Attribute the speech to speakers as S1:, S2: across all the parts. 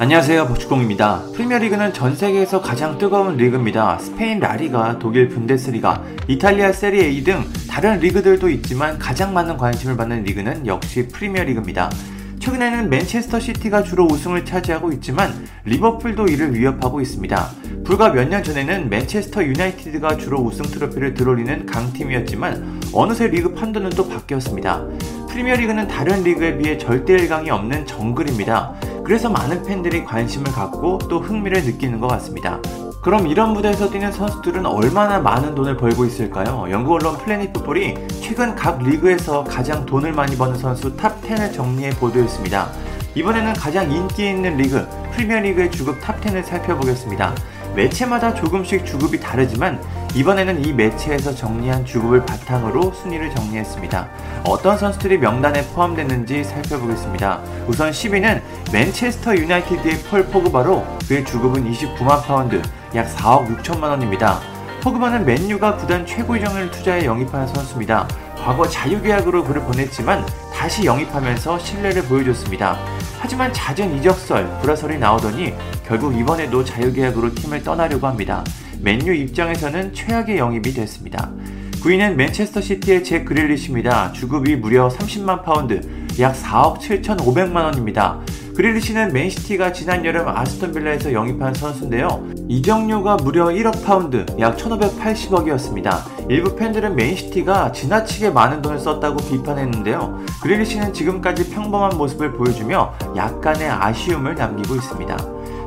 S1: 안녕하세요 박주공입니다. 프리미어리그는 전 세계에서 가장 뜨거운 리그입니다. 스페인 라리가, 독일 분데스리가, 이탈리아 세리에 등 다른 리그들도 있지만 가장 많은 관심을 받는 리그는 역시 프리미어리그입니다. 최근에는 맨체스터 시티가 주로 우승을 차지하고 있지만 리버풀도 이를 위협하고 있습니다. 불과 몇 년 전에는 맨체스터 유나이티드가 주로 우승 트로피를 들어올리는 강팀이었지만 어느새 리그 판도는 또 바뀌었습니다. 프리미어리그는 다른 리그에 비해 절대 일강이 없는 정글입니다. 그래서 많은 팬들이 관심을 갖고 또 흥미를 느끼는 것 같습니다. 그럼 이런 무대에서 뛰는 선수들은 얼마나 많은 돈을 벌고 있을까요? 영국 언론 Planet Football이 최근 각 리그에서 가장 돈을 많이 버는 선수 top 10을 정리해 보도했습니다. 이번에는 가장 인기 있는 리그, 프리미어리그의 주급 top 10을 살펴보겠습니다. 매체마다 조금씩 주급이 다르지만 이번에는 이 매체에서 정리한 주급을 바탕으로 순위를 정리했습니다. 어떤 선수들이 명단에 포함됐는지 살펴보겠습니다. 우선 10위는 맨체스터 유나이티드의 폴 포그바로 그의 주급은 29만 파운드, 약 4억 6천만 원입니다. 포그바는 맨유가 구단 최고 이적료를 투자해 영입한 선수입니다. 과거 자유계약으로 그를 보냈지만 다시 영입하면서 신뢰를 보여줬습니다. 하지만 잦은 이적설, 불화설이 나오더니 결국 이번에도 자유계약으로 팀을 떠나려고 합니다. 맨유 입장에서는 최악의 영입이 됐습니다. 9위는 맨체스터 시티의 잭 그릴리시입니다. 주급이 무려 30만 파운드, 약 4억 7,500만 원입니다. 그릴리시는 맨시티가 지난 여름 아스톤 빌라에서 영입한 선수인데요. 이적료가 무려 1억 파운드, 약 1,580억이었습니다. 일부 팬들은 맨시티가 지나치게 많은 돈을 썼다고 비판했는데요. 그릴리시는 지금까지 평범한 모습을 보여주며 약간의 아쉬움을 남기고 있습니다.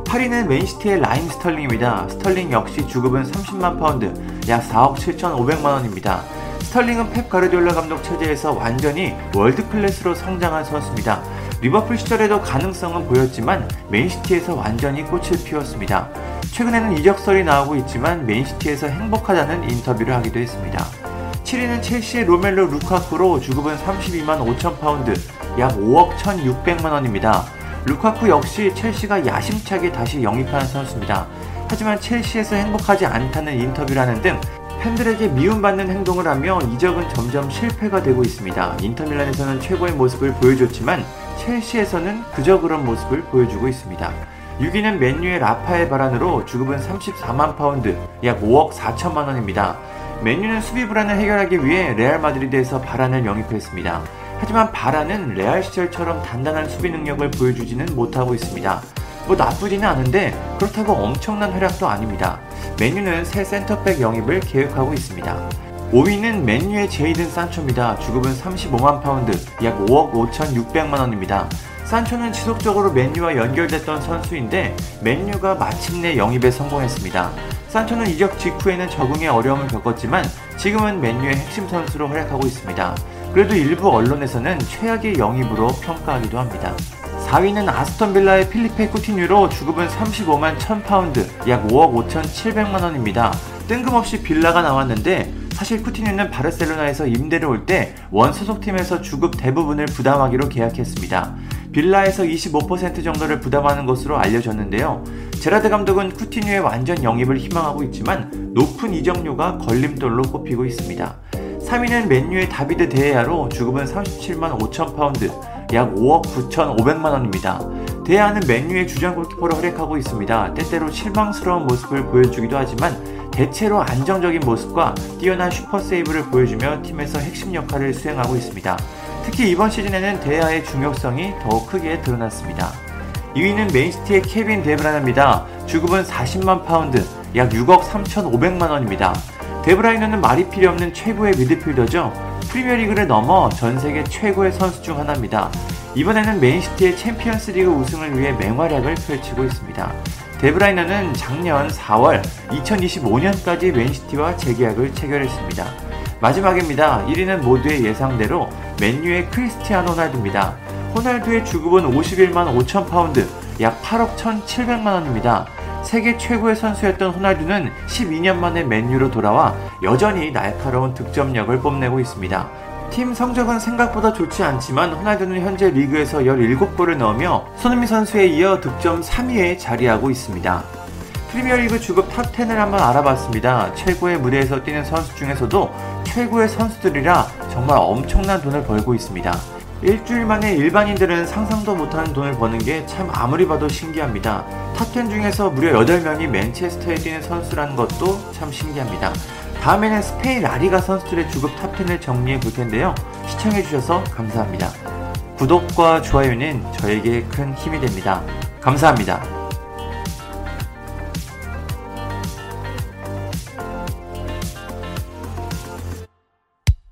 S1: 8위는 맨시티의 라힘 스털링입니다. 스털링 역시 주급은 30만 파운드, 약 4억 7,500만 원입니다. 스털링은 펩 가르디올라 감독 체제에서 완전히 world class로 성장한 선수입니다. 리버풀 시절에도 가능성은 보였지만 맨시티에서 완전히 꽃을 피웠습니다. 최근에는 이적설이 나오고 있지만 맨시티에서 행복하다는 인터뷰를 하기도 했습니다. 7위는 첼시의 로멜로 루카쿠로 주급은 32만 5천 파운드, 약 5억 1,600만 원입니다. 루카쿠 역시 첼시가 야심차게 다시 영입하는 선수입니다. 하지만 첼시에서 행복하지 않다는 인터뷰를 하는 등 팬들에게 미움받는 행동을 하며 이적은 점점 실패가 되고 있습니다. 인터밀란에서는 최고의 모습을 보여줬지만 첼시에서는 그저 그런 모습을 보여주고 있습니다. 6위는 맨유의 라파엘 바란으로 주급은 34만 파운드, 약 5억 4천만 원입니다. 맨유는 수비 불안을 해결하기 위해 레알 마드리드에서 바란을 영입했습니다. 하지만 바란은 레알 시절처럼 단단한 수비 능력을 보여주지는 못하고 있습니다. 뭐 나쁘지는 않은데 그렇다고 엄청난 활약도 아닙니다. 맨유는 새 센터백 영입을 계획하고 있습니다. 5위는 맨유의 제이든 산초입니다. 주급은 35만 파운드, 약 5억 5,600만 원입니다. 산초는 지속적으로 맨유와 연결됐던 선수인데 맨유가 마침내 영입에 성공했습니다. 산초는 이적 직후에는 적응에 어려움을 겪었지만 지금은 맨유의 핵심 선수로 활약하고 있습니다. 그래도 일부 언론에서는 최악의 영입으로 평가하기도 합니다. 4위는 아스톤 빌라의 필리페 쿠티뉴로 주급은 35만 1000파운드, 약 5억 5,700만 원입니다. 뜬금없이 빌라가 나왔는데 사실 쿠티뉴는 바르셀로나에서 임대를 올 때 원 소속팀에서 주급 대부분을 부담하기로 계약했습니다. 빌라에서 25% 정도를 부담하는 것으로 알려졌는데요. 제라드 감독은 쿠티뉴의 완전 영입을 희망하고 있지만 높은 이적료가 걸림돌로 꼽히고 있습니다. 3위는 맨유의 다비드 데헤아로 주급은 37만 5천 파운드, 약 5억 9천 5백만 원입니다. 데헤아는 맨유의 주전 골키퍼로 활약하고 있습니다. 때때로 실망스러운 모습을 보여주기도 하지만 대체로 안정적인 모습과 뛰어난 슈퍼 세이브를 보여주며 팀에서 핵심 역할을 수행하고 있습니다. 특히 이번 시즌에는 데헤아의 중요성이 더욱 크게 드러났습니다. 2위는 맨시티의 케빈 데브라이너입니다. 주급은 40만 파운드, 약 6억 3,500만 원입니다. 데브라이너는 말이 필요 없는 최고의 미드필더죠. 프리미어리그를 넘어 전 세계 최고의 선수 중 하나입니다. 이번에는 맨시티의 챔피언스리그 우승을 위해 맹활약을 펼치고 있습니다. 데브라이너는 작년 4월 2025년까지 맨시티와 재계약을 체결했습니다. 마지막입니다. 1위는 모두의 예상대로 맨유의 크리스티아노 호날두입니다. 호날두의 주급은 51만 5천 파운드, 약 8억 1,700만 원입니다. 세계 최고의 선수였던 호날두는 12년 만에 맨유로 돌아와 여전히 날카로운 득점력을 뽐내고 있습니다. 팀 성적은 생각보다 좋지 않지만 호날두는 현재 리그에서 17골을 넣으며 손흥민 선수에 이어 득점 3위에 자리하고 있습니다. 프리미어리그 주급 탑10을 한번 알아봤습니다. 최고의 무대에서 뛰는 선수 중에서도 최고의 선수들이라 정말 엄청난 돈을 벌고 있습니다. 일주일 만에 일반인들은 상상도 못하는 돈을 버는 게 참 아무리 봐도 신기합니다. 탑10 중에서 무려 8명이 맨체스터에 뛰는 선수라는 것도 참 신기합니다. 다음에는 스페인 라리가 선수들의 주급 탑10을 정리해 볼 텐데요. 시청해 주셔서 감사합니다. 구독과 좋아요는 저에게 큰 힘이 됩니다. 감사합니다.